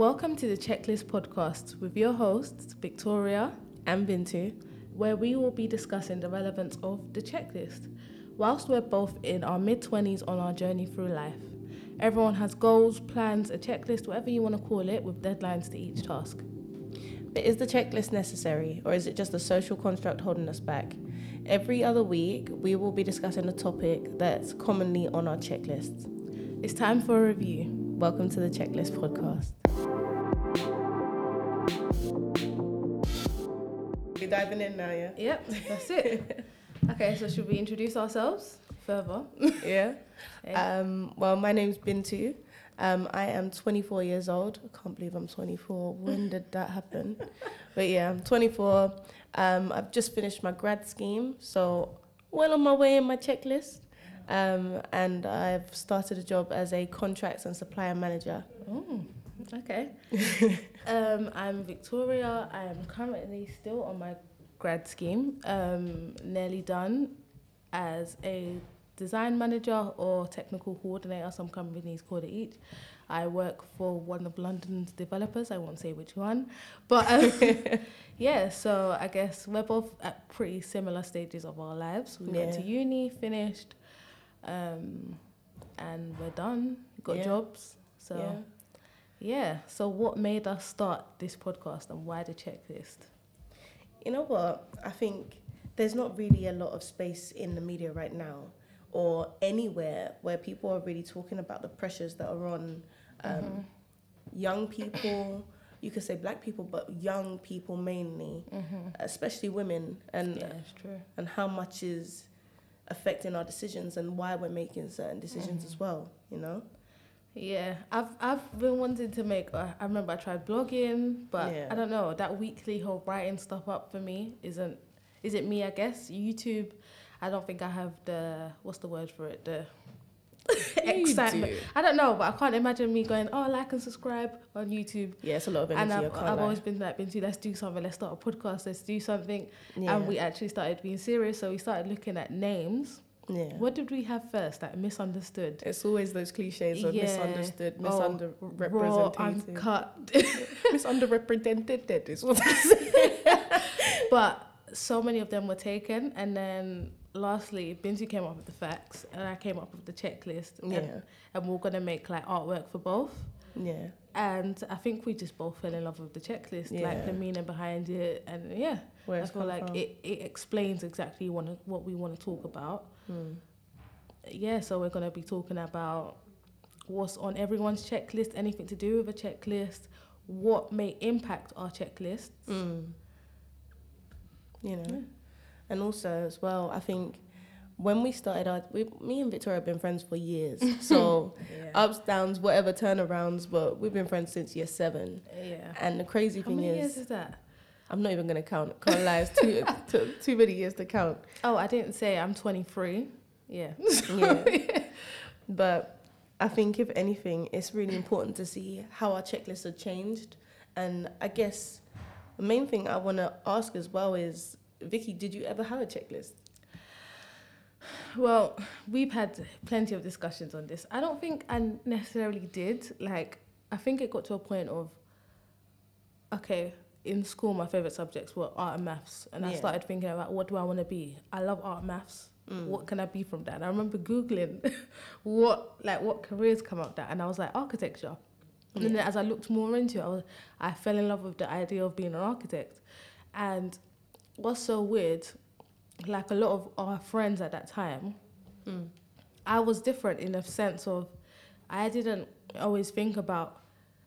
Welcome to the Checklist Podcast with your hosts, Victoria and Bintu, where we will be discussing the relevance of the checklist. Whilst we're both in our mid 20s on our journey through life, everyone has goals, plans, a checklist, whatever you want to call it, with deadlines to each task. But is the checklist necessary, or is it just a social construct holding us back? Every other week, we will be discussing a topic that's commonly on our checklists. It's time for a review. Welcome to the Checklist Podcast. Diving in now, yeah? Yep, that's it. okay, so should we introduce ourselves further? yeah. Um, well, my name's Bintu. Um, I am 24 years old. I can't believe I'm 24. When did that happen? but yeah, I'm 24. Um, I've just finished my grad scheme, so well on my way in my checklist. Um, and I've started a job as a contracts and supplier manager. Oh, okay. um, I'm Victoria. I am currently still on my grad scheme, um, nearly done as a design manager or technical coordinator. Some companies call it each. I work for one of London's developers. I won't say which one, but um, yeah. So I guess we're both at pretty similar stages of our lives. We yeah. went to uni, finished, um, and we're done. Got yeah. jobs. So yeah. yeah. So what made us start this podcast and why the checklist? You know what? I think there's not really a lot of space in the media right now or anywhere where people are really talking about the pressures that are on um, mm-hmm. young people. You could say black people, but young people mainly, mm-hmm. especially women, and yeah, true. and how much is affecting our decisions and why we're making certain decisions mm-hmm. as well. You know. Yeah, I've I've been wanting to make. Uh, I remember I tried blogging, but yeah. I don't know that weekly whole writing stuff up for me isn't. Is it me? I guess YouTube I don't think I have the what's the word for it the excitement. Do. I don't know, but I can't imagine me going, oh, like and subscribe on YouTube. Yeah, it's a lot of energy. And I've, I've always been like, Bintu, let's do something. Let's start a podcast. Let's do something. Yeah. And we actually started being serious. So we started looking at names. Yeah. What did we have first? Like misunderstood. It's always those cliches of yeah. misunderstood, oh, misunderrepresented, oh, uncut, misunderrepresented. Is what I say. but so many of them were taken, and then lastly, Bintu came up with the facts and I came up with the checklist. Yeah. And, and we're gonna make like artwork for both. Yeah. And I think we just both fell in love with the checklist, yeah. like the meaning behind it, and yeah, Where I feel like it, it explains exactly what we want to talk about. Hmm. Yeah, so we're gonna be talking about what's on everyone's checklist, anything to do with a checklist, what may impact our checklists. Mm. You know. Yeah. And also, as well, I think when we started our, we, me and Victoria have been friends for years. So yeah. ups, downs, whatever turnarounds, but we've been friends since year seven. Yeah. And the crazy How thing many is, years is that? I'm not even gonna count. Can't lie, it's too, too, too many years to count. Oh, I didn't say I'm 23. Yeah. yeah. But I think if anything, it's really important to see how our checklists have changed. And I guess the main thing I want to ask as well is Vicky, did you ever have a checklist? Well, we've had plenty of discussions on this. I don't think I necessarily did. Like, I think it got to a point of, okay, in school, my favorite subjects were art and maths, and yeah. I started thinking about what do I want to be. I love art and maths. Mm. What can I be from that? And I remember googling what like what careers come up that, and I was like architecture. Yeah. And then as I looked more into it, I, was, I fell in love with the idea of being an architect, and what's so weird, like a lot of our friends at that time, mm. I was different in the sense of I didn't always think about,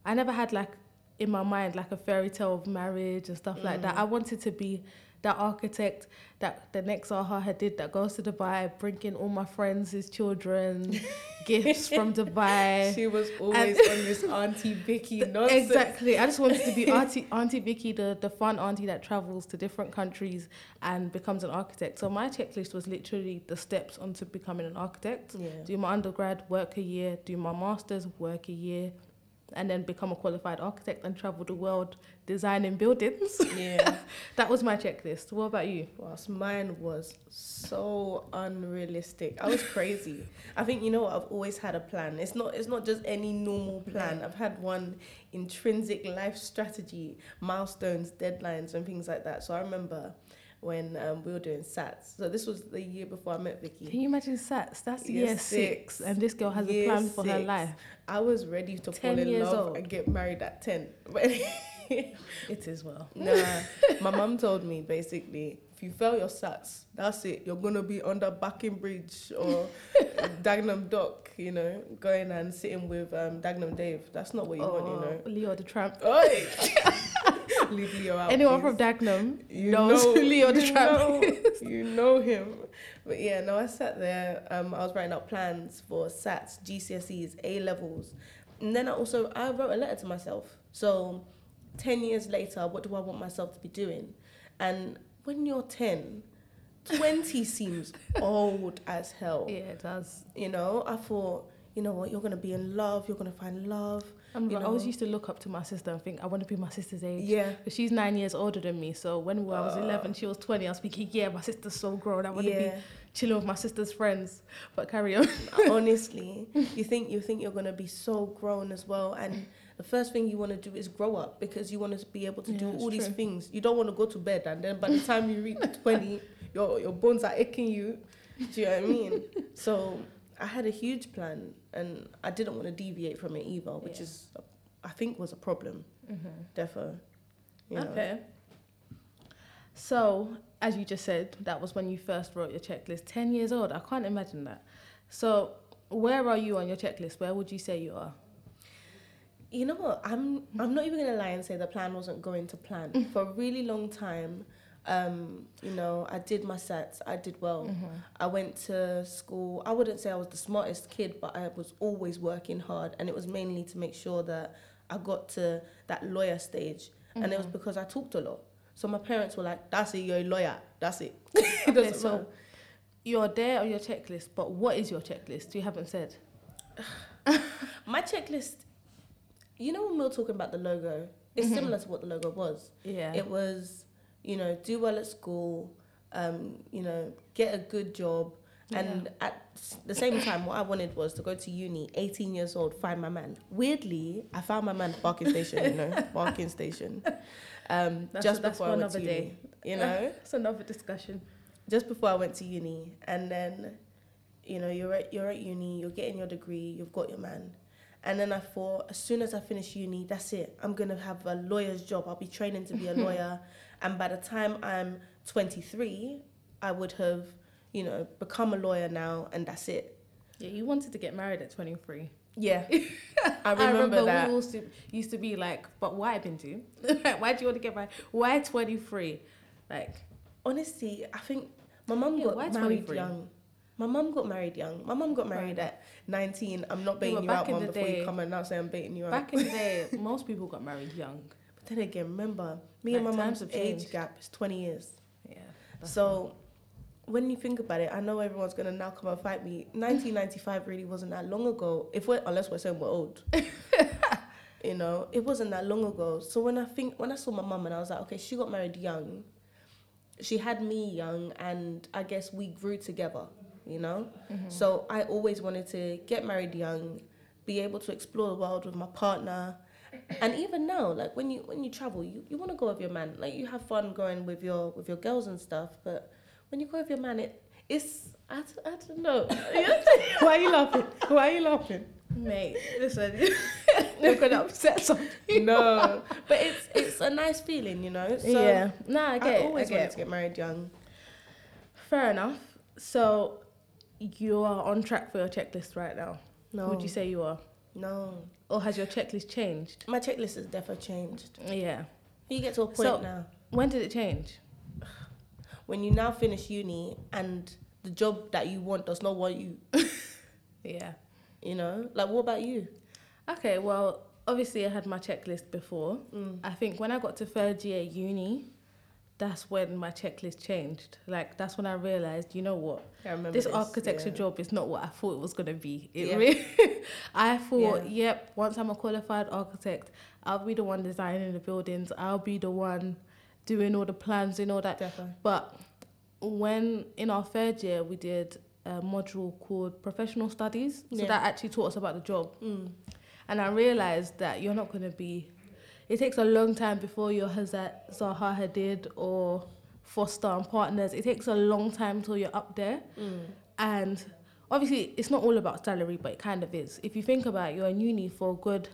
I never had like in my mind like a fairy tale of marriage and stuff mm. like that. Mm. I wanted to be that architect that the next Zaha Hadid that goes to Dubai, bringing all my friends, his children, gifts from Dubai. She was always and on this Auntie Vicky nonsense. Exactly. I just wanted to be Auntie Auntie Vicky, the, the fun auntie that travels to different countries and becomes an architect. So my checklist was literally the steps onto becoming an architect. Yeah. Do my undergrad, work a year, do my masters, work a year, and then become a qualified architect and travel the world designing buildings. Yeah. that was my checklist. What about you? Whilst mine was so unrealistic. I was crazy. I think you know what, I've always had a plan. It's not it's not just any normal plan. I've had one intrinsic life strategy, milestones, deadlines and things like that. So I remember when um, we were doing SATs. So this was the year before I met Vicky. Can you imagine SATs? That's Year year, six, six. and this girl has Year a plan for her life. I was ready to 10 fall in love old. and get married at 10. But It is well. Nah, my mum told me basically, if you fail your SATs, that's it. You're gonna be under Barking Bridge or Dagenham Dock, you know, going and sitting with um, Dagenham Dave. That's not what you want, you know. Oh, Leo the Tramp. Oi! Leo out. Anyone from Dagenham you knows know, who Leo the you Tramp know, you know him. But yeah, no, I sat there. Um, I was writing out plans for SATs, GCSEs, A levels, and then I also I wrote a letter to myself. So, ten years later, what do I want myself to be doing? And when you're 10, 20 seems old as hell. Yeah, it does. You know, I thought, you know what, you're gonna be in love. You're gonna find love. I'm, You I always used to look up to my sister and think I want to be my sister's age. Yeah. But she's nine years older than me, so when I was Uh. 11, she was 20. I was thinking, yeah, my sister's so grown. I want to be chilling with my sister's friends. But carry on. honestly you think you think you're going to be so grown as well and the first thing you want to do is grow up because you want to be able to Yeah, do all these things you don't want to go to bed and then by the time you reach 20 your your bones are aching you do you know what i mean so i had a huge plan and i didn't want to deviate from it either which Yeah. is i think was a problem mm-hmm. defo you know. Okay. So, as you just said, that was when you first wrote your checklist. 10 years old. I can't imagine that. So, where are you on your checklist? Where would you say you are? You know what? I'm I'm not even gonna lie and say the plan wasn't going to plan. For a really long time, um, you know, I did my SATs, I did well. Mm-hmm. I went to school. I wouldn't say I was the smartest kid, but I was always working hard and it was mainly to make sure that I got to that lawyer stage. And it was mm-hmm. because I talked a lot. So my parents were like, That's it, you're a lawyer. That's it. it Okay, so matter. you're there on your checklist, but what is your checklist? You haven't said. My checklist, you know when we were talking about the logo, it's mm-hmm. similar to what the logo was. Yeah. It was, you know, do well at school, um, you know, get a good job. And at the same time, what I wanted was to go to uni, 18 years old, find my man. Weirdly, I found my man at Barking Station, you know, Barking Station. Um, That's- just that's before I went to uni, day. you know, It's another discussion. just before I went to uni. And then, you know, you're at, you're at uni, you're getting your degree, you've got your man. And then I thought, as soon as I finish uni, that's it. I'm going to have a lawyer's job. I'll be training to be a lawyer. and by the time I'm 23, I would have, you know, become a lawyer now, and that's it. Yeah, you wanted to get married at 23. Yeah. I remember, that. I remember we used to, used to be like, but why, Bintu? why do you want to get married? Why 23? Like, Honestly, I think my mum Yeah, got married 23? young. My mum got married young. My mum got married Right. at 19. I'm not baiting you back out, mum, before you day- come and now say I'm baiting you out. back in the day, most people got married young. But then again, remember, me and my mum's age changed. gap is 20 years. Yeah. So when you think about it, I know everyone's gonna now come and fight me. 1995 really wasn't that long ago. If we're unless we're saying we're old, you know, it wasn't that long ago. So when I think when I saw my mum and I was like, okay, she got married young. She had me young, and I guess we grew together. You know, so I always wanted to get married young, be able to explore the world with my partner. And even now, like when you when you travel, you, you want to go with your man. Like you have fun going with your with your girls and stuff. But when you go with your man, it it's I, d- I don't know. Why are you laughing? Why are you laughing? Mate, listen, you're gonna upset some people. No, but it's it's a nice feeling, you know. So yeah, nah, I I, get it. always I wanted it. to get married young. Fair enough. So you are on track for your checklist right now. No, Would you say you are, no? or has your checklist changed? My checklist has definitely changed. Yeah. You get to a point So- now When did it change? when you now finish uni and the job that you want does not want you. Yeah. You know, like what about you? Okay. Well, obviously I had my checklist before. Mm. I think when I got to third year uni, that's when my checklist changed. Like that's when I realized, you know what, this, architecture yeah. job is not what I thought it was gonna be. It Yeah. really, I thought, Yeah. yep, once I'm a qualified architect, I'll be the one designing the buildings. I'll be the one doing all the plans and all that. Definitely. But when in our third year we did a module called professional studies, so that actually taught us about the job. Mm. And I realized that you're not going to be. It takes a long time before you're Hazat Zaha Hadid or Foster and Partners. It takes a long time till you're up there. Mm. And obviously, it's not all about salary, but it kind of is. If you think about it, you're in uni for good.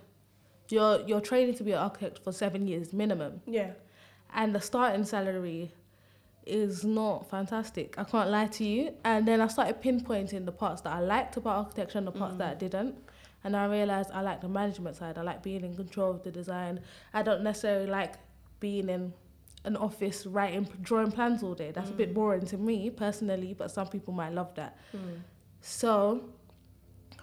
You're you're training to be an architect for seven years minimum, Yeah. and the starting salary is not fantastic. I can't lie to you. And then I started pinpointing the parts that I liked about architecture and the parts that I didn't. And I realized I like the management side. I like being in control of the design. I don't necessarily like being in an office writing, drawing plans all day. That's a bit boring to me personally, but some people might love that. Mm. So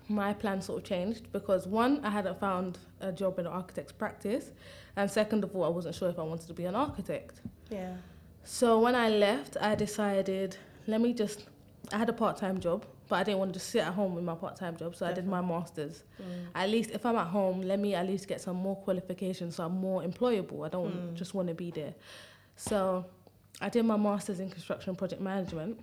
my plan sort of changed because one, I hadn't found a job in an architect's practice, and second of all, I wasn't sure if I wanted to be an architect. Yeah. So when I left, I decided let me just. I had a part-time job, but I didn't want to just sit at home with my part-time job, so I did my masters. Mm. At least if I'm at home, let me at least get some more qualifications, so I'm more employable. I don't Mm. just want to be there. So I did my masters in construction project management,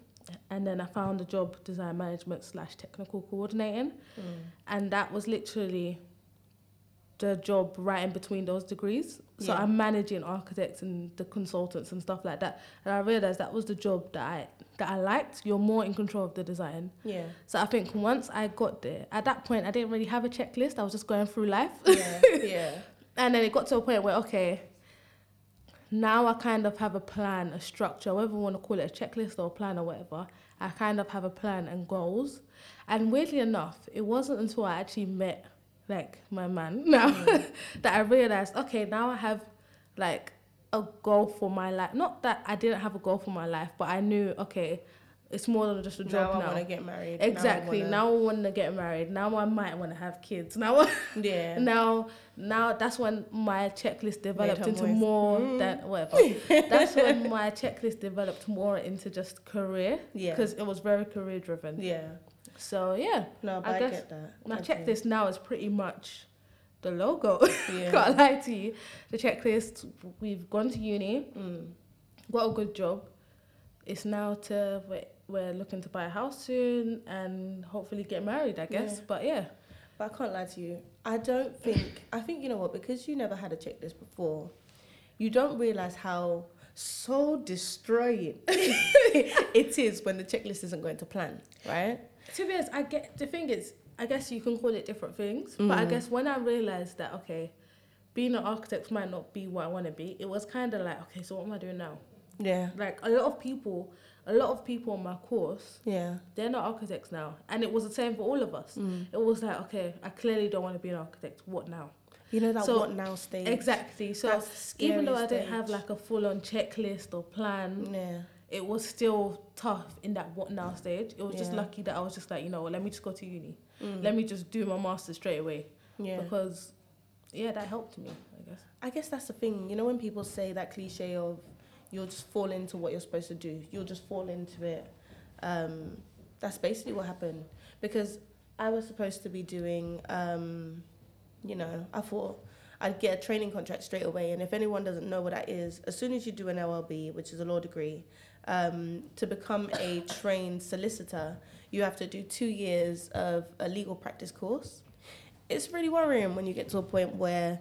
and then I found a job design management slash technical coordinating, Mm. and that was literally the job right in between those degrees. So Yeah. I'm managing architects and the consultants and stuff like that. And I realized that was the job that I that I liked. You're more in control of the design. Yeah. So I think once I got there, at that point I didn't really have a checklist. I was just going through life. Yeah. yeah. And then it got to a point where okay, now I kind of have a plan, a structure, whether we want to call it a checklist or a plan or whatever. I kind of have a plan and goals. And weirdly enough, it wasn't until I actually met like my man now that I realized, okay, now I have like a goal for my life. Not that I didn't have a goal for my life, but I knew, okay, it's more than just a job Now I want to get married. Exactly. Now. Now I want to get married. Now I might want to have kids. Now, yeah. now, now that's when my checklist developed into voice. more Mm. than whatever. that's when my checklist developed more into just career Yeah. because it was very career driven. Yeah. So yeah, No, but I I, get that. my I do. checklist now is pretty much the logo. Yeah. Can't lie to you. The checklist. We've gone to uni, Mm. got a good job. It's now to we're, we're looking to buy a house soon and hopefully get married. I guess. Yeah. But yeah. But I can't lie to you. I don't think. I think you know what? Because you never had a checklist before, you don't realize how so destroying it is when the checklist isn't going to plan. Right? To be honest, I get the thing is, I guess you can call it different things, but I Mm. guess when I realized that okay, being an architect might not be what I want to be, it was kind of like okay, so what am I doing now? Yeah. Like a lot of people, a lot of people on my course, Yeah. they're not architects now, and it was the same for all of us. Mm. It was like okay, I clearly don't want to be an architect. What now? You know that So- what now stage. Exactly. So even though I didn't have like a full on checklist or plan, Yeah. It was still tough in that what now stage. It was just lucky that I was just like, you know, let me just go to uni. Mm. Let me just do my master's straight away. Yeah. Because yeah, that helped me, I guess. I guess that's the thing. You know when people say that cliche of you'll just fall into what you're supposed to do. You'll just fall into it. Um, that's basically what happened because I was supposed to be doing. Um, you know, I thought I'd get a training contract straight away. And if anyone doesn't know what that is, as soon as you do an LLB, which is a law degree, um, to become a trained solicitor, you have to do two years of a legal practice course. It's really worrying when you get to a point where,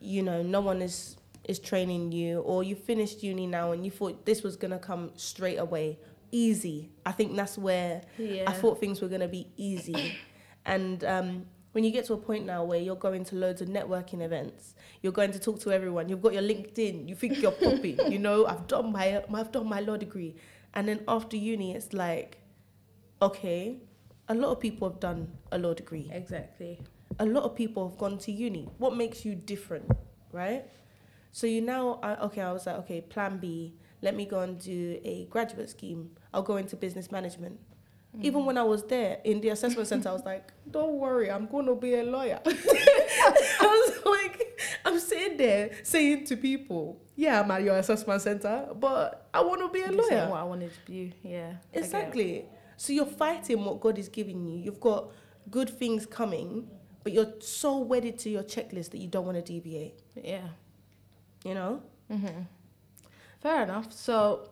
you know, no one is is training you, or you finished uni now and you thought this was gonna come straight away, easy. I think that's where Yeah. I thought things were going to be easy. and um, when you get to a point now where you're going to loads of networking events, you're going to talk to everyone, you've got your LinkedIn, you think you're popping, you know, I've done my, I've done my law degree. And then after uni, it's like, okay, a lot of people have done a law degree. Exactly. A lot of people have gone to uni. What makes you different, right? So you now, I, okay, I was like, okay, plan B, let me go and do a graduate scheme. I'll go into business management. Even when I was there in the assessment center, I was like, don't worry, I'm going to be a lawyer. I was like, I'm sitting there saying to people, "Yeah, I'm at your assessment center, but I want to be a lawyer." what I wanted to be. Yeah. I get it. Exactly. So you're fighting what God is giving you. You've got good things coming, but you're so wedded to your checklist that you don't want to deviate. Yeah. You know? Mm-hmm. Fair enough. So,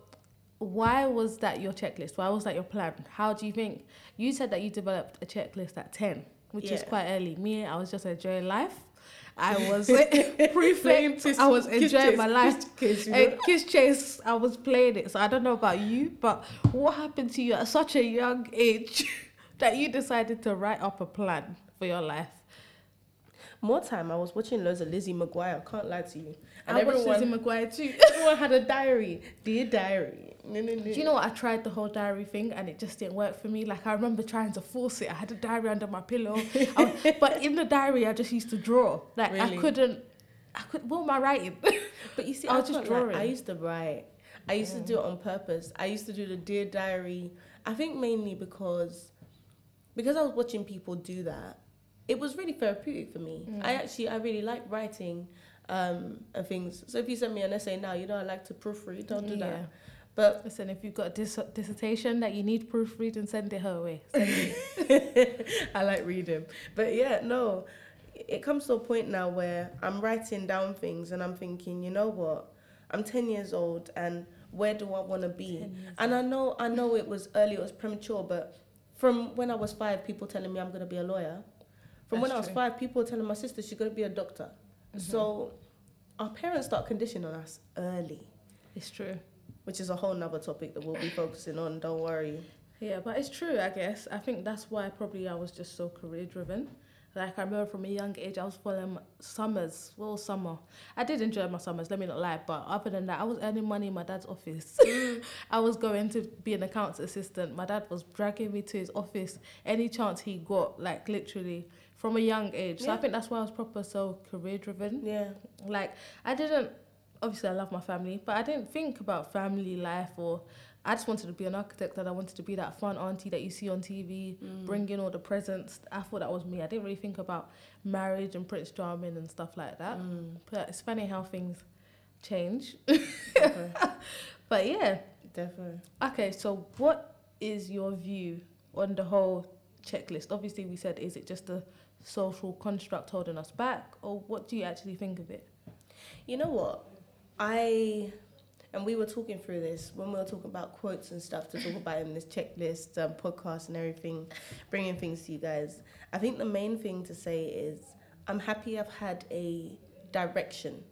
why was that your checklist? Why was that your plan? How do you think? You said that you developed a checklist at 10, which is quite early. Me, I was just enjoying life. I was prefect. I was enjoying my life. kiss? Kiss Chase, I was playing it. So, I don't know about you, but what happened to you at such a young age that you decided to write up a plan for your life? More time, I was watching loads of Lizzie McGuire. I can't lie to you. And I watched everyone, Lizzie McGuire too. everyone had a diary. Dear diary. No, no, no. Do you know what? I tried the whole diary thing and it just didn't work for me. Like I remember trying to force it. I had a diary under my pillow, was- but in the diary I just used to draw. Like I couldn't. I could. What am I writing? But you see, I I was just just drawing. I used to write. I used to do it on purpose. I used to do the dear diary. I think mainly because because I was watching people do that. It was really therapeutic for me. Mm. I actually I really like writing um, and things. So if you send me an essay now, you know I like to proofread. Don't do Yeah. that. But Listen, if you've got a dis- dissertation that you need proofreading, send it her way. Send it. I like reading. But yeah, no, it comes to a point now where I'm writing down things and I'm thinking, you know what? I'm 10 years old and where do I want to be? And I know, I know it was early, it was premature, but from when I was five, people telling me I'm going to be a lawyer. From when That's I was true. five, people were telling my sister she's going to be a doctor. Mm-hmm. So our parents start conditioning us early, It's true. which is a whole nother topic that we'll be focusing on. Don't worry. Yeah, but it's true, I guess. I think that's why probably I was just so career driven. Like I remember from a young age, I was following summers. Well, summer. I did enjoy my summers. Let me not lie. But other than that, I was earning money in my dad's office. Mm. I was going to be an accounts assistant. My dad was dragging me to his office any chance he got. Like literally from a young age. So I think that's why I was proper so career driven. Yeah. Like I didn't obviously I love my family, but I didn't think about family life or I just wanted to be an architect and I wanted to be that fun auntie that you see on TV, Mm. bringing all the presents. I thought that was me. I didn't really think about marriage and Prince Charming and stuff like that. Mm. But it's funny how things change. But yeah. Definitely. Okay, so what is your view on the whole checklist? Obviously we said is it just a social construct holding us back or what do you actually think of it? You know what? I and we were talking through this when we were talking about quotes and stuff to talk about in this checklist um, podcast and everything, bringing things to you guys. I think the main thing to say is I'm happy I've had a direction.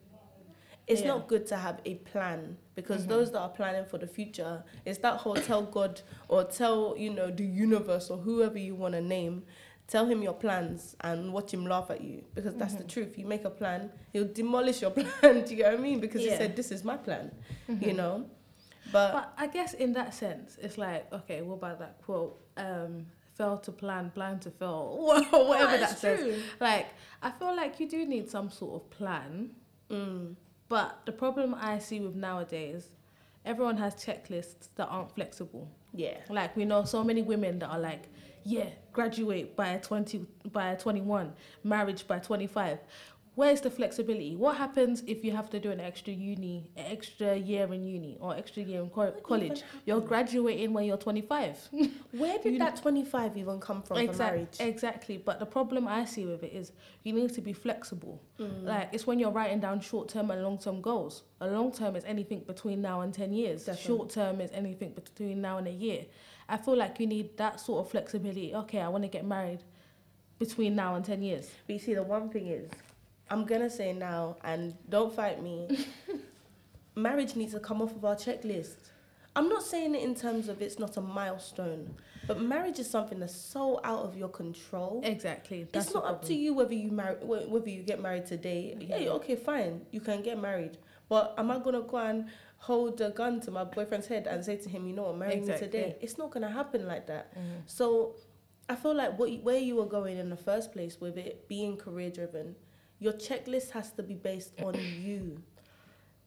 It's Yeah. not good to have a plan because Mhm. those that are planning for the future, it's that whole tell God or tell you know the universe or whoever you want to name tell him your plans and watch him laugh at you because that's the Mhm. truth. You make a plan, he'll demolish your plan. Do you get what I mean? Because he said, This is my plan, you Mhm. know? But, But I guess in that sense, it's like, okay, what about that quote? Um, fail to plan, plan to fail, whatever that says. Like, I feel like you do need some sort of plan. Mm, But the problem I see with nowadays, everyone has checklists that aren't flexible. yeah. Like we know so many women that are like, yeah, graduate by 20 by 21, marriage by 25. Where's the flexibility? What happens if you have to do an extra uni, an extra year in uni or extra year in co- college? You're graduating when you're 25. Where did You- that 25 even come from for marriage? Exactly. But the problem I see with it is you need to be flexible. Mm, Like it's when you're writing down short term and long term goals. A long term is anything between now and ten years. Definitely. Short term is anything between now and a year. I feel like you need that sort of flexibility. Okay, I want to get married between now and ten years. But you see, the one thing is, I'm going to say now, and don't fight me, marriage needs to come off of our checklist. I'm not saying it in terms of it's not a milestone, but marriage is something that's so out of your control. Exactly. That's it's not up to you whether you marry whether you get married today. Mhm. Yeah, okay, fine, you can get married. But am I gonna go and hold a gun to my boyfriend's head and say to him, you know what, marry Exactly. me today? It's not gonna happen like that. Mhm. So I feel like what where you were going in the first place with it being career driven, your checklist has to be based on you.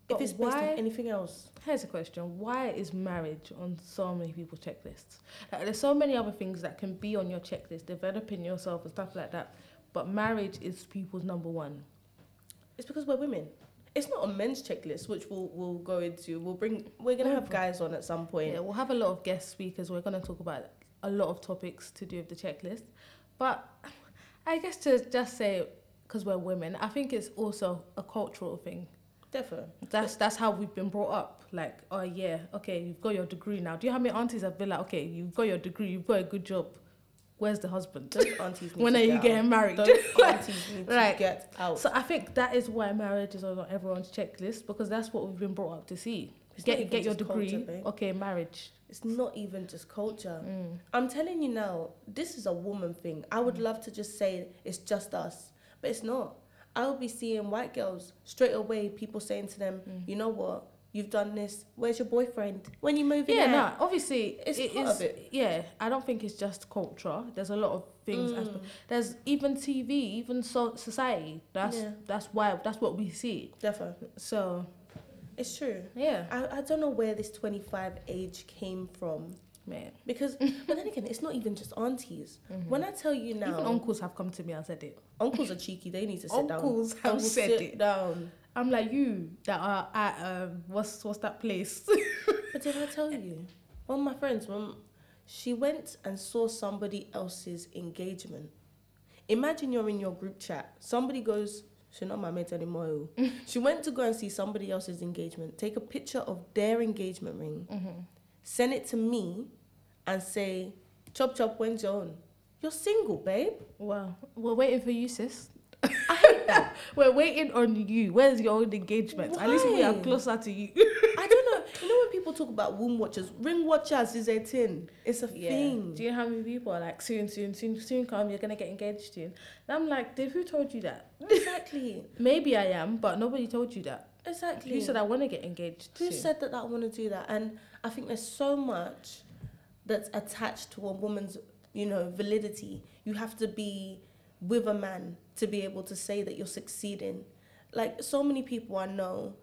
But if it's based why- on anything else, Here's a question: Why is marriage on so many people's checklists? Like, there's so many other things that can be on your checklist, developing yourself and stuff like that. But marriage is people's number one. It's because we're women. It's not a men's checklist, which we'll we'll go into. We'll bring. We're gonna have guys on at some point. Yeah, we'll have a lot of guest speakers. We're going to talk about a lot of topics to do with the checklist. But I guess to just say, because we're women, I think it's also a cultural thing. Definitely. That's that's how we've been brought up. Like, oh yeah, okay, you've got your degree now. Do you have many aunties have been like, okay, you've got your degree, you've got a good job. Where's the husband? Those aunties when are you get getting out. married? Those aunties need to get out. So I think that is why marriage is on everyone's checklist because that's what we've been brought up to see. It's get get your degree, culture, okay, marriage. It's not even just culture. Mm. I'm telling you now, this is a woman thing. I would love to just say it's just us, but it's not. I will be seeing white girls straight away, people saying to them, Mm. you know what? You've done this. Where's your boyfriend? When you moving Yeah, no, obviously It's it part is- of it. Yeah, I don't think it's just culture. There's a lot of things. as- Mm, There's even TV, even so society. That's Yeah. that's why that's what we see. definitely. So It's true. yeah, I, I don't know where this 25 age came from. man. Because, but then again, it's not even just aunties. When I tell you now, Even uncles have come to me and said it. uncles are cheeky, they need to sit down. Uncles have said sit it. down. I'm like you that are at um what's what's that place? But did I tell you? One of my friends, when she went and saw somebody else's engagement. Imagine you're in your group chat. Somebody goes, she's not my mate anymore. oh." she went to go and see somebody else's engagement, take a picture of their engagement ring, Mm-hmm. send it to me, and say, chop chop, when's your own? You're single, babe. Wow, we're waiting for you, sis. I hate that. We're waiting on you. Where's your own engagement? At least we are closer to you. I don't know. You know when people talk about womb watchers, ring watchers is a thing. It's a thing. Do you know how many people are like soon, soon, soon, soon come? You're gonna get engaged soon. And I'm like, Dave, who told you that? Exactly. Maybe I am, but nobody told you that. Exactly. Who said I want to get engaged? Who soon? said that I want to do that? And I think there's so much that's attached to a woman's, you know, validity. You have to be with a man to be able to say that you're succeeding. Like so many people I know,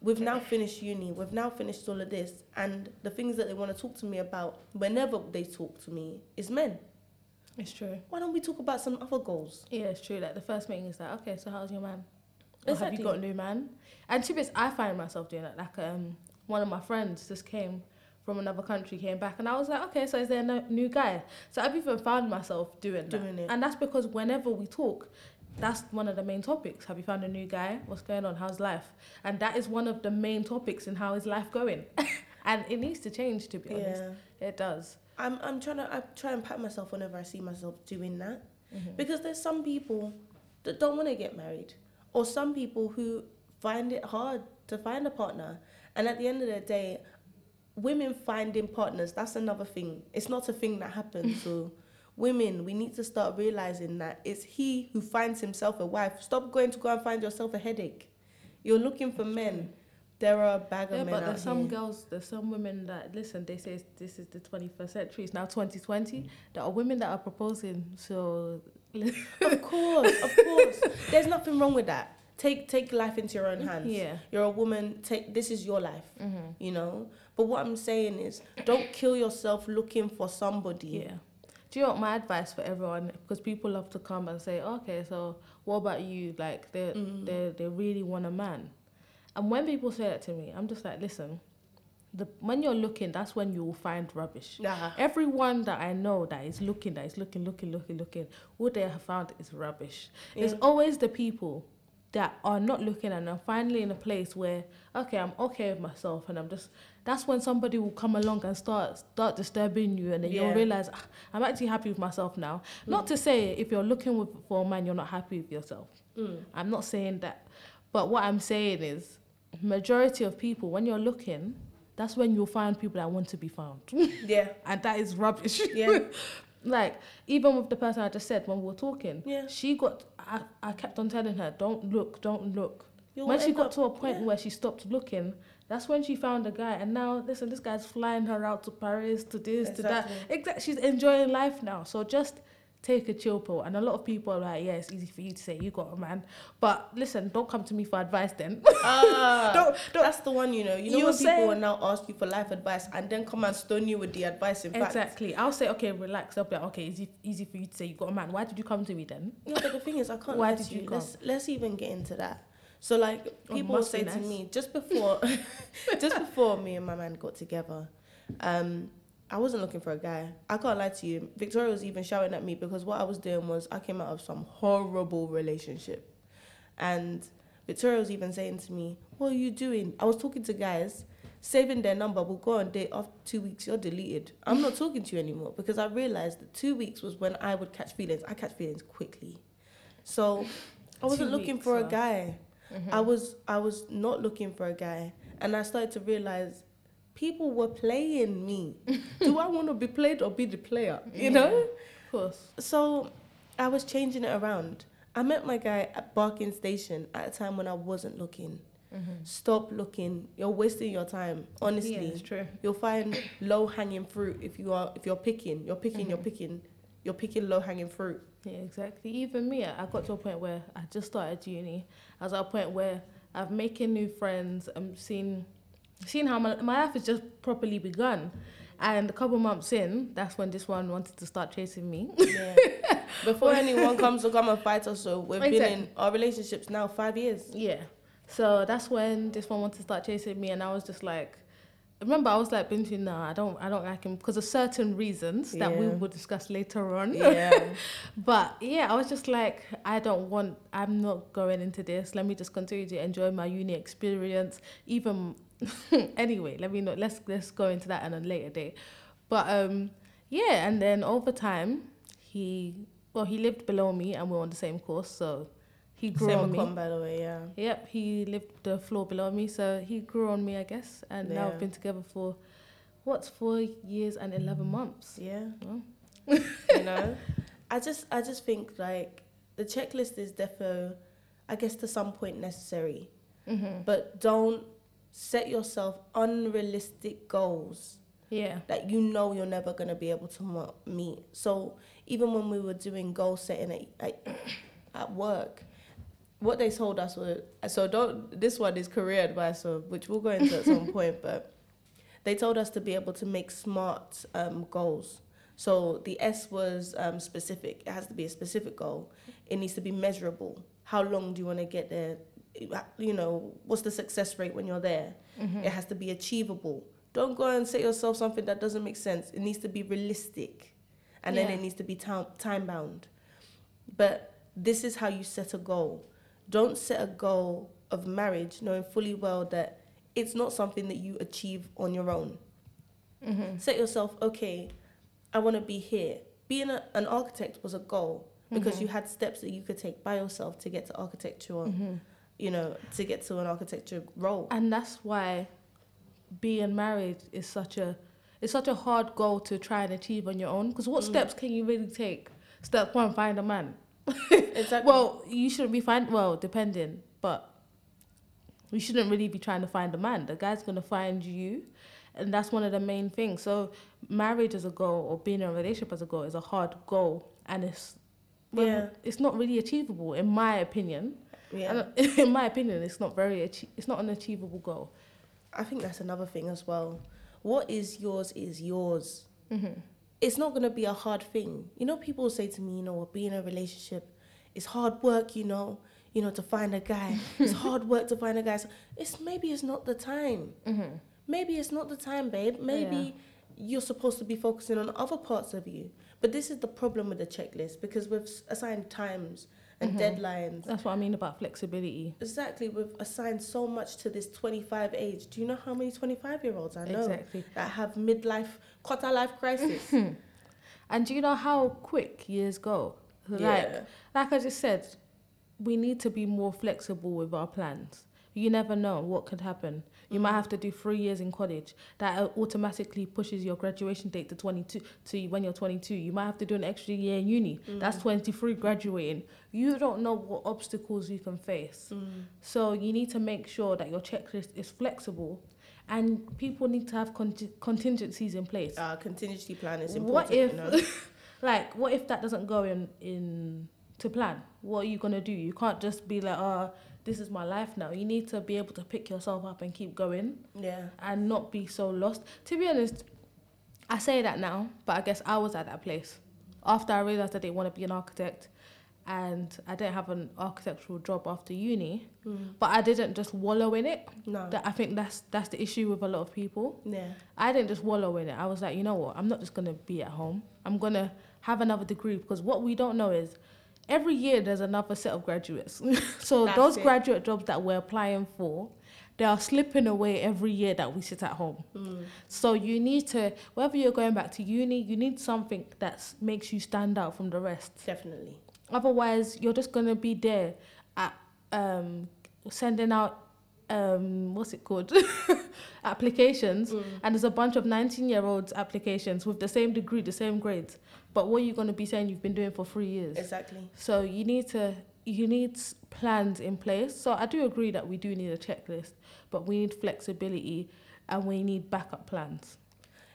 we've now finished uni, we've now finished all of this, and the things that they want to talk to me about whenever they talk to me is men. It's true. Why don't we talk about some other goals? Yeah, it's true. Like the first meeting is like, okay, so how's your man? Or have you got a new man? And to be honest, I find myself doing that. Like um, one of my friends just came from another country, came back, and I was like, okay, so is there a no- new guy? So I've even found myself doing that. Doing it. And that's because whenever we talk, that's one of the main topics. Have you found a new guy? What's going on? How's life? And that is one of the main topics in how is life going. and it needs to change, to be honest. Yeah. It does. I'm I'm trying to I try and pat myself whenever I see myself doing that. Mhm. Because there's some people that don't want to get married, or some people who find it hard to find a partner. And at the end of the day, women finding partners, that's another thing. It's not a thing that happens. so, women, we need to start realizing that it's he who finds himself a wife. Stop going to go and find yourself a headache. You're looking for men. There are a bag of Yeah, men but out there's some here. girls, there's some women that listen. They say this is the 21st century. It's now 2020. There are women that are proposing. So of course, of course. There's nothing wrong with that. Take take life into your own hands. yeah, You're a woman. Take this is your life. mm-hmm. You know. But what I'm saying is, don't kill yourself looking for somebody. yeah. Do you know my advice for everyone? Because people love to come and say, okay, so what about you? Like they Mm. they they really want a man. And when people say that to me, I'm just like, listen. The, when you're looking, that's when you will find rubbish. Nah. Everyone that I know that is looking, that is looking, looking, looking, looking, what they have found is rubbish. It's always the people that are not looking and are finally in a place where, okay, I'm okay with myself and I'm just that's when somebody will come along and start start disturbing you and then Yeah. you'll realise "Ah, I'm actually happy with myself now. Not to say if you're looking with, for a man you're not happy with yourself. Mm. I'm not saying that. But what I'm saying is majority of people when you're looking, that's when you'll find people that want to be found. Yeah. and that is rubbish. Yeah. like even with the person I just said when we were talking, Yeah. she got. I, I kept on telling her, don't look, don't look. You'll when she got up- to a point yeah. where she stopped looking, that's when she found a guy. And now, listen, this guy's flying her out to Paris, to this, to that. Exactly. Exactly. She's enjoying life now. So just take a chill pill. And a lot of people are like, yeah, it's easy for you to say you got a man. But listen, don't come to me for advice then. Ah, Don't- don't- that's the one, you know. You know when people will now ask you for life advice and then come and stone you with the advice in fact. exactly. I'll say, okay, relax. I'll be like, okay, easy, easy for you to say you got a man. Why did you come to me then? No, but the thing is, I can't Why did you you. come? Let's let's even get into that. So like Oh, people be say to me just before, just before me and my man got together, um, I wasn't looking for a guy. I can't lie to you. Victoria was even shouting at me because what I was doing was I came out of some horrible relationship, and Victoria was even saying to me, "What are you doing?" I was talking to guys. Saving their number, we'll go on date after two weeks. You're deleted. I'm not talking to you anymore because I realized that two weeks was when I would catch feelings. I catch feelings quickly, so I wasn't Two looking weeks, for a guy. Mhm. I was I was not looking for a guy, and I started to realize people were playing me. Do I want to be played or be the player? You Yeah. know. Of course. So I was changing it around. I met my guy at Barking Station at a time when I wasn't looking. Stop looking. You're wasting your time. Honestly, Yeah, it's true. you'll find low hanging fruit if you are if you're picking. You're picking. You're Mhm. picking. You're picking low hanging fruit. Yeah, exactly. Even me, I got to a point where I just started uni. I was at a point where I'm making new friends. Um, I'm seeing, seeing how my, my life has just properly begun. And a couple months in, that's when this one wanted to start chasing me. Yeah. Before anyone comes to come and fight us, so we've been in our relationships now five years. yeah. So that's when this one wanted to start chasing me, and I was just like, remember, I was like, Bintu, no, I don't, I don't like him because of certain reasons that we will discuss later on. Yeah. But yeah, I was just like, I don't want, I'm not going into this. Let me just continue to enjoy my uni experience. Even anyway, let me not let's let's go into that on a later day. But um, yeah, and then over time, he well he lived below me and we are on the same course, so he grew Same on me. account, by the way, yeah. Yep, he lived the floor below me, so he grew on me, I guess. And now we've been together for what's four years and eleven months. Yeah. Well, you know? I just I just think like the checklist is defo I guess to some point necessary. hmm But don't set yourself unrealistic goals Yeah. that you know you're never going to be able to meet. So even when we were doing goal setting at, at, at work, what they told us was so don't this one is career advice, so which we'll go into at some point, but they told us to be able to make smart um, goals. So the S was um, specific. It has to be a specific goal. It needs to be measurable. How long do you want to get there? You know, what's the success rate when you're there? Mm-hmm. It has to be achievable. Don't go and set yourself something that doesn't make sense. It needs to be realistic. And then it needs to be time bound. But this is how you set a goal. Don't set a goal of marriage knowing fully well that it's not something that you achieve on your own. Mm-hmm. Set yourself, okay, I want to be here. Being a, an architect was a goal because Mhm. you had steps that you could take by yourself to get to architecture, Mm-hmm. you know, to get to an architecture role. and that's why being married is such a it's such a hard goal to try and achieve on your own because what Mm. steps can you really take step one find a man Exactly. well you shouldn't be find well depending but you shouldn't really be trying to find a man the guy's going to find you and that's one of the main things so marriage as a goal or being in a relationship as a goal is a hard goal and it's well, Yeah. it's not really achievable in my opinion yeah. And in my opinion it's not very it's not an achievable goal I think that's another thing as well. What is yours is yours. mm-hmm. It's not going to be a hard thing. You know, people say to me, you know, being in a relationship is hard work, you know, you know, to find a guy. it's hard work to find a guy. So it's maybe it's not the time. Mm-hmm. Maybe it's not the time, babe. Maybe you're supposed to be focusing on other parts of you. But this is the problem with the checklist because we've assigned times and Mhm. deadlines. That's what I mean about flexibility. Exactly, we've assigned so much to this 25 age. Do you know how many 25 year olds I know Exactly. that have midlife, quarter life crisis? And do you know how quick years go? Like, yeah. like I just said, we need to be more flexible with our plans. You never know what could happen. You might have to do three years in college. That uh, automatically pushes your graduation date to 22 to when you're 22. You might have to do an extra year in uni. That's 23 graduating. You don't know what obstacles you can face. Mm. So you need to make sure that your checklist is flexible, and people need to have conti- contingencies in place. Uh, contingency plan is important. What if- you know? Like, what if that doesn't go in in to plan? What are you gonna do? You can't just be like, oh, this is my life now. You need to be able to pick yourself up and keep going yeah. and not be so lost. To be honest, I say that now, but I guess I was at that place after I realized I didn't want to be an architect, and I didn't have an architectural job after uni, Mm. but I didn't just wallow in it. No. That I think that's that's the issue with a lot of people. yeah. I didn't just wallow in it. I was like, you know what? I'm not just gonna be at home. I'm gonna have another degree because what we don't know is every year there's another set of graduates. so That's those it. graduate jobs that we're applying for, they are slipping away every year that we sit at home. Mm. So you need to, whether you're going back to uni, you need something that makes you stand out from the rest. Definitely. Otherwise, you're just gonna be there at um, sending out um, what's it called applications, Mm. and there's a bunch of 19 year olds applications with the same degree, the same grades. But what are you gonna be saying you've been doing for three years? Exactly. So you need to you need plans in place. So I do agree that we do need a checklist, but we need flexibility and we need backup plans.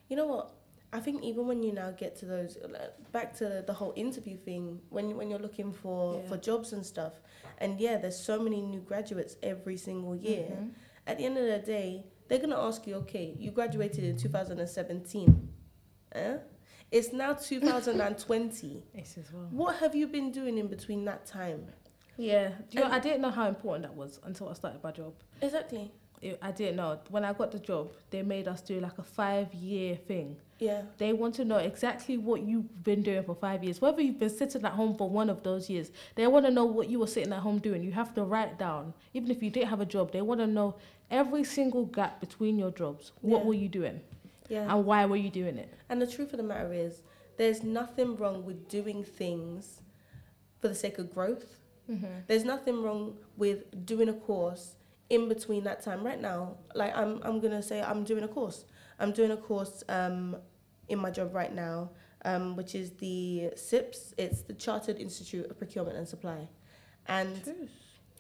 You know what? I think even when you now get to those back to the whole interview thing, when when you're looking for Yeah. for jobs and stuff, and yeah, there's so many new graduates every single year. Mhm. At the end of the day, they're gonna ask you, okay, you graduated in 2017, eh? It's now 2020. Yes, as well. what have you been doing in between that time? Yeah, you know, I didn't know how important that was until I started my job. Exactly. I didn't know. When I got the job, they made us do like a five year thing. Yeah. They want to know exactly what you've been doing for five years. Whether you've been sitting at home for one of those years, they want to know what you were sitting at home doing. You have to write down, even if you didn't have a job, they want to know every single gap between your jobs. What Yeah. were you doing? Yeah. And why were you doing it? And the truth of the matter is, there's nothing wrong with doing things for the sake of growth. Mm-hmm. There's nothing wrong with doing a course in between that time. Right now, like I'm, I'm gonna say I'm doing a course. I'm doing a course um, in my job right now, um, which is the CIPS. It's the Chartered Institute of Procurement and Supply. And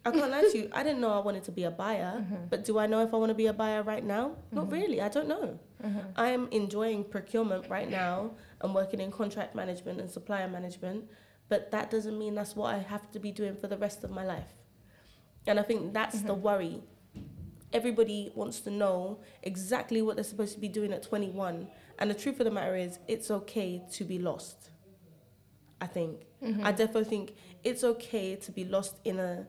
I can't lie to you, I didn't know I wanted to be a buyer. Mm-hmm. But do I know if I want to be a buyer right now? Not Mhm. really. I don't know. Mm-hmm. I'm enjoying procurement right now. I'm working in contract management and supplier management, but that doesn't mean that's what I have to be doing for the rest of my life. And I think that's the Mhm. worry. Everybody wants to know exactly what they're supposed to be doing at 21. And the truth of the matter is, it's okay to be lost. I think. Mm-hmm. I definitely think it's okay to be lost in a,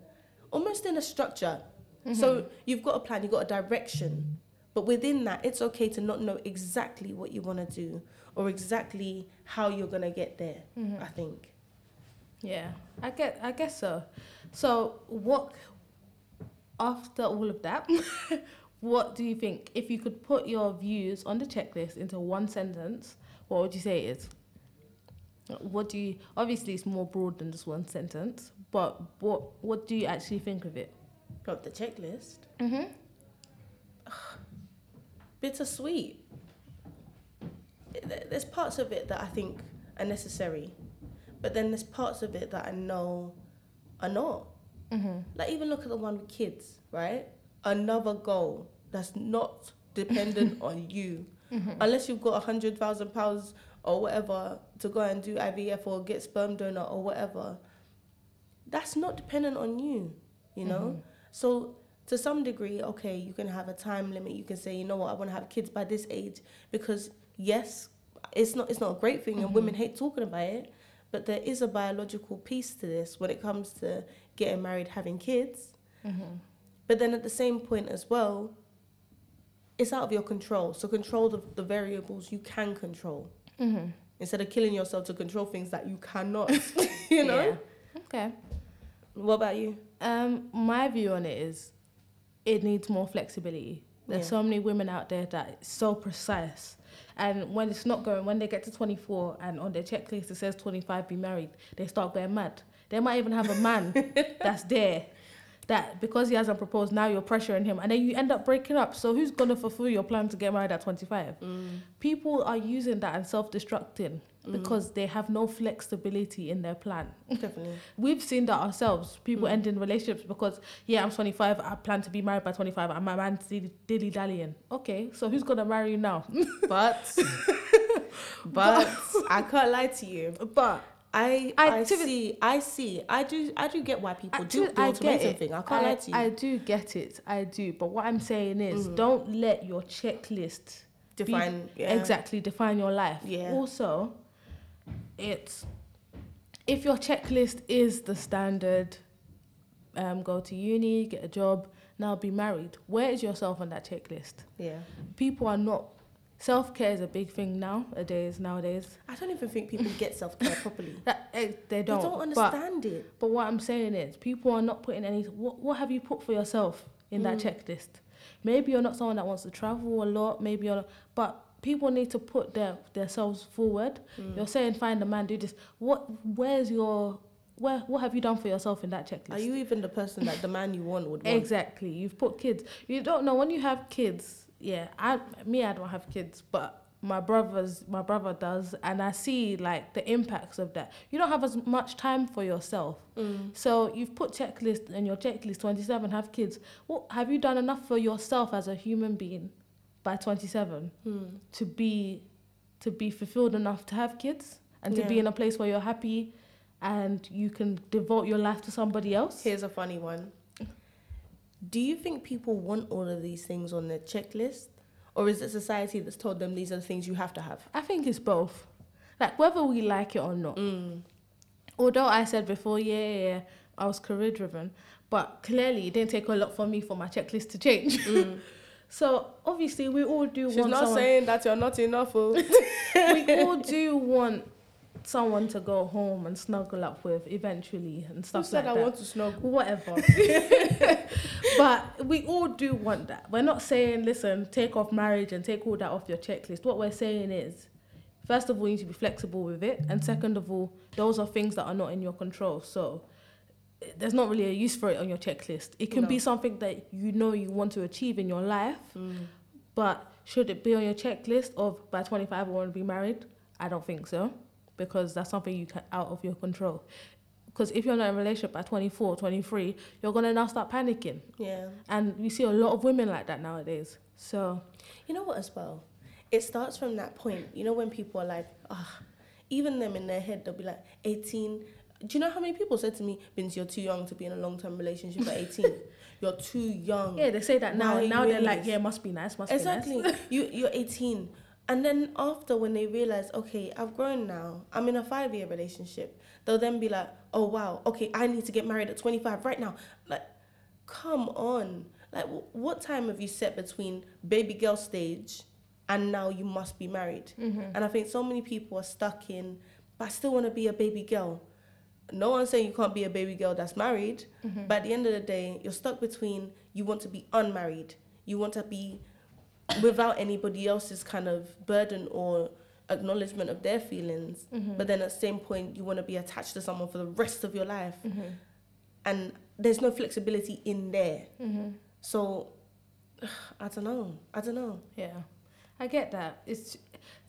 almost in a structure. Mm-hmm. So you've got a plan, you've got a direction, but within that, it's okay to not know exactly what you want to do or exactly how you're gonna get there. Mhm. I think. Yeah, I get. I guess so. So, what after all of that, what do you think? If you could put your views on the checklist into one sentence, what would you say it is? What do you? Obviously, it's more broad than just one sentence. But what what do you actually think of it? Of the checklist, Mm-hmm. bittersweet. There's parts of it that I think are necessary, but then there's parts of it that I know are not. Mm-hmm. Like even look at the one with kids, right? Another goal that's not dependent on you. Mm-hmm. Unless you've got a hundred thousand pounds or whatever to go and do IVF or get sperm donor or whatever. That's not dependent on you, you know? Mhm. So to some degree, okay, you can have a time limit. You can say, you know what, I want to have kids by this age because yes, it's not it's not a great thing, and Mhm. women hate talking about it. But there is a biological piece to this when it comes to getting married, having kids. Mm-hmm. But then at the same point as well, it's out of your control. So control the, the variables you can control Mm-hmm. instead of killing yourself to control things that you cannot. you know. Yeah. Okay. What about you? Um, my view on it is, it needs more flexibility. There's Yeah. so many women out there that it's so precise, and when it's not going, when they get to 24 and on their checklist it says 25, be married, they start going mad. They might even have a man that's there, that because he hasn't proposed, now you're pressuring him, and then you end up breaking up. So who's gonna fulfill your plan to get married at 25? People are using that and self-destructing because they have no flexibility in their plan. Definitely. We've seen that ourselves. People Mm. end in relationships because, yeah, I'm 25. I plan to be married by 25. And my man's dilly dallying. Okay, so who's gonna marry you now? But but I can't lie to you. But I I I, see I see I do I do get why people I, do the ultimatum thing. I can't I, lie to you. I do get it. I do. But what I'm saying is, Mhm. don't let your checklist Define yeah. exactly define your life. Yeah. Also, it's if your checklist is the standard, um, go to uni, get a job, now be married. Where is yourself on that checklist? Yeah. People are not. Self care is a big thing nowadays. Nowadays, I don't even think people get self care properly. that eh, they don't. They don't But- understand it. But what I'm saying is, people are not putting any. What, what have you put for yourself in that Mm. checklist? Maybe you're not someone that wants to travel a lot. Maybe you're, not, but people need to put their themselves forward. Mm. You're saying find a man, do this. What? Where's your? Where? What have you done for yourself in that checklist? Are you even the person that the man you want would want? exactly? You've put kids. You don't know when you have kids. Yeah, I me I don't have kids, but my brothers my brother does, and I see like the impacts of that. You don't have as much time for yourself. Mm. So you've put checklist and your checklist 27 have kids. What have you done enough for yourself as a human being by 27 Mm. to be to be fulfilled enough to have kids and to be in a place where you're happy and you can devote your life to somebody else? Here's a funny one. Do you think people want all of these things on their checklist? Or is it society that's told them these are the things you have to have? I think it's both. Like whether we like it or not. Mm. Although I said before, yeah, yeah, yeah, I was career driven, but clearly it didn't take a lot for me for my checklist to change. Mm. so obviously we all do She's want not someone. saying that you're not enough. Oh. we all do want someone to go home and snuggle up with eventually and stuff Who said like I that. want to snuggle? Whatever. but we all do want that. We're not saying, listen, take off marriage and take all that off your checklist. What we're saying is, first of all, you need to be flexible with it. And second of all, those are things that are not in your control. So there's not really a use for it on your checklist. It can be something that you know you want to achieve in your life, Mm. but should it be on your checklist of by 25 I want to be married? I don't think so because that's something you can out of your control. Because if you're not in a relationship by 24, 23, you're going to now start panicking. Yeah. And we see a lot of women like that nowadays. So, You know what, as well? It starts from that point. You know, when people are like, ah, even them in their head, they'll be like, 18. Do you know how many people said to me, Vince, you're too young to be in a long term relationship at 18? you're too young. yeah, they say that now. Now you they're like, yeah, must be nice, must Exactly. be nice. Exactly. you, you're 18. And then after, when they realize, okay, I've grown now, I'm in a five year relationship, they'll then be like, oh, wow, okay, I need to get married at 25 right now. Like, come on. Like, wh- what time have you set between baby girl stage and now you must be married? Mm-hmm. And I think so many people are stuck in, but I still want to be a baby girl. No one's saying you can't be a baby girl that's married, Mm-hmm. but at the end of the day, you're stuck between you want to be unmarried, you want to be without anybody else's kind of burden or acknowledgement of their feelings, Mm-hmm. but then at the same point, you want to be attached to someone for the rest of your life, Mm-hmm. and there's no flexibility in there. Mm-hmm. So, I don't know. I don't know. Yeah, I get that. It's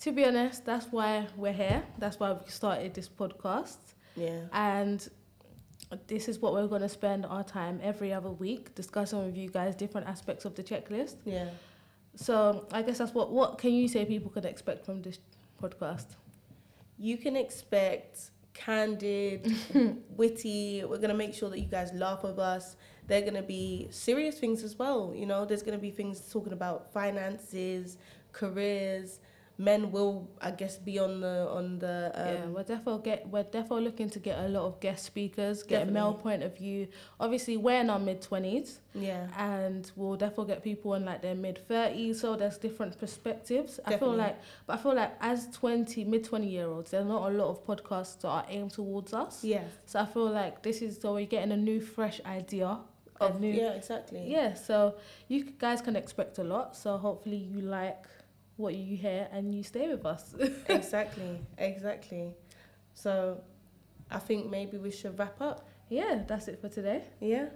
to be honest, that's why we're here. That's why we started this podcast, Yeah. and this is what we're going to spend our time every other week discussing with you guys different aspects of the checklist. Yeah. So I guess that's what. What can you say people can expect from this podcast? you can expect candid, witty. We're gonna make sure that you guys laugh with us. They're gonna be serious things as well. You know, there's gonna be things talking about finances, careers. Men will, I guess, be on the on the. Um, yeah, we're definitely get we're definitely looking to get a lot of guest speakers, get a male point of view. Obviously, we're in our mid twenties. yeah. and we'll definitely get people in like their mid thirties. So there's different perspectives. Definitely. I feel like, but I feel like as twenty mid twenty year olds, there's not a lot of podcasts that are aimed towards us. Yeah. So I feel like this is so we're getting a new fresh idea Of, new. yeah, exactly. Yeah, so you guys can expect a lot. So hopefully you like what you hear and you stay with us. exactly. Exactly. So, I think maybe we should wrap up. yeah, that's it for today. Yeah.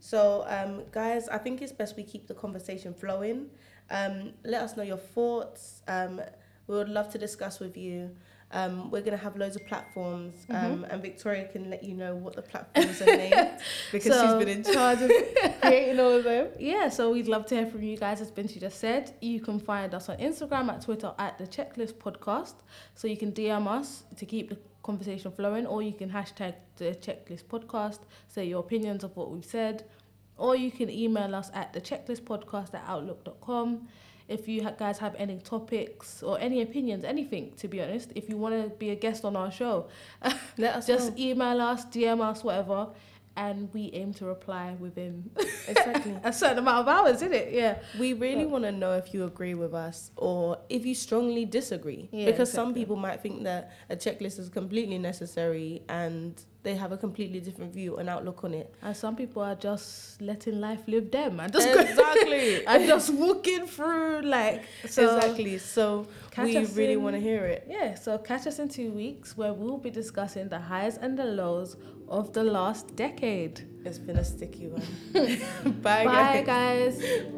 So, um, guys, I think it's best we keep the conversation flowing. Um, let us know your thoughts. Um, we would love to discuss with you. Um, we're going to have loads of platforms, um, and Victoria can let you know what the platforms are named because So- she's been in charge of creating all of them. Yeah, so we'd love to hear from you guys, as Binti just said. You can find us on Instagram, at Twitter, at the Checklist Podcast. So you can DM us to keep the conversation flowing, or you can hashtag the Checklist Podcast, say your opinions of what we've said, or you can email us at the checklistpodcast at outlook.com. If you ha- guys have any topics or any opinions, anything, to be honest, if you want to be a guest on our show, Let us just know. email us, DM us, whatever, and we aim to reply within Exactly. a certain amount of hours, isn't it? Yeah. We really want to know if you agree with us or if you strongly disagree. Yeah, because some people might think that a checklist is completely necessary and they have a completely different view and outlook on it. And some people are just letting life live them and just exactly and just walking through like so exactly. So we really want to hear it. Yeah. So catch us in two weeks where we'll be discussing the highs and the lows of the last decade. It's been a sticky one. Bye, Bye guys. guys.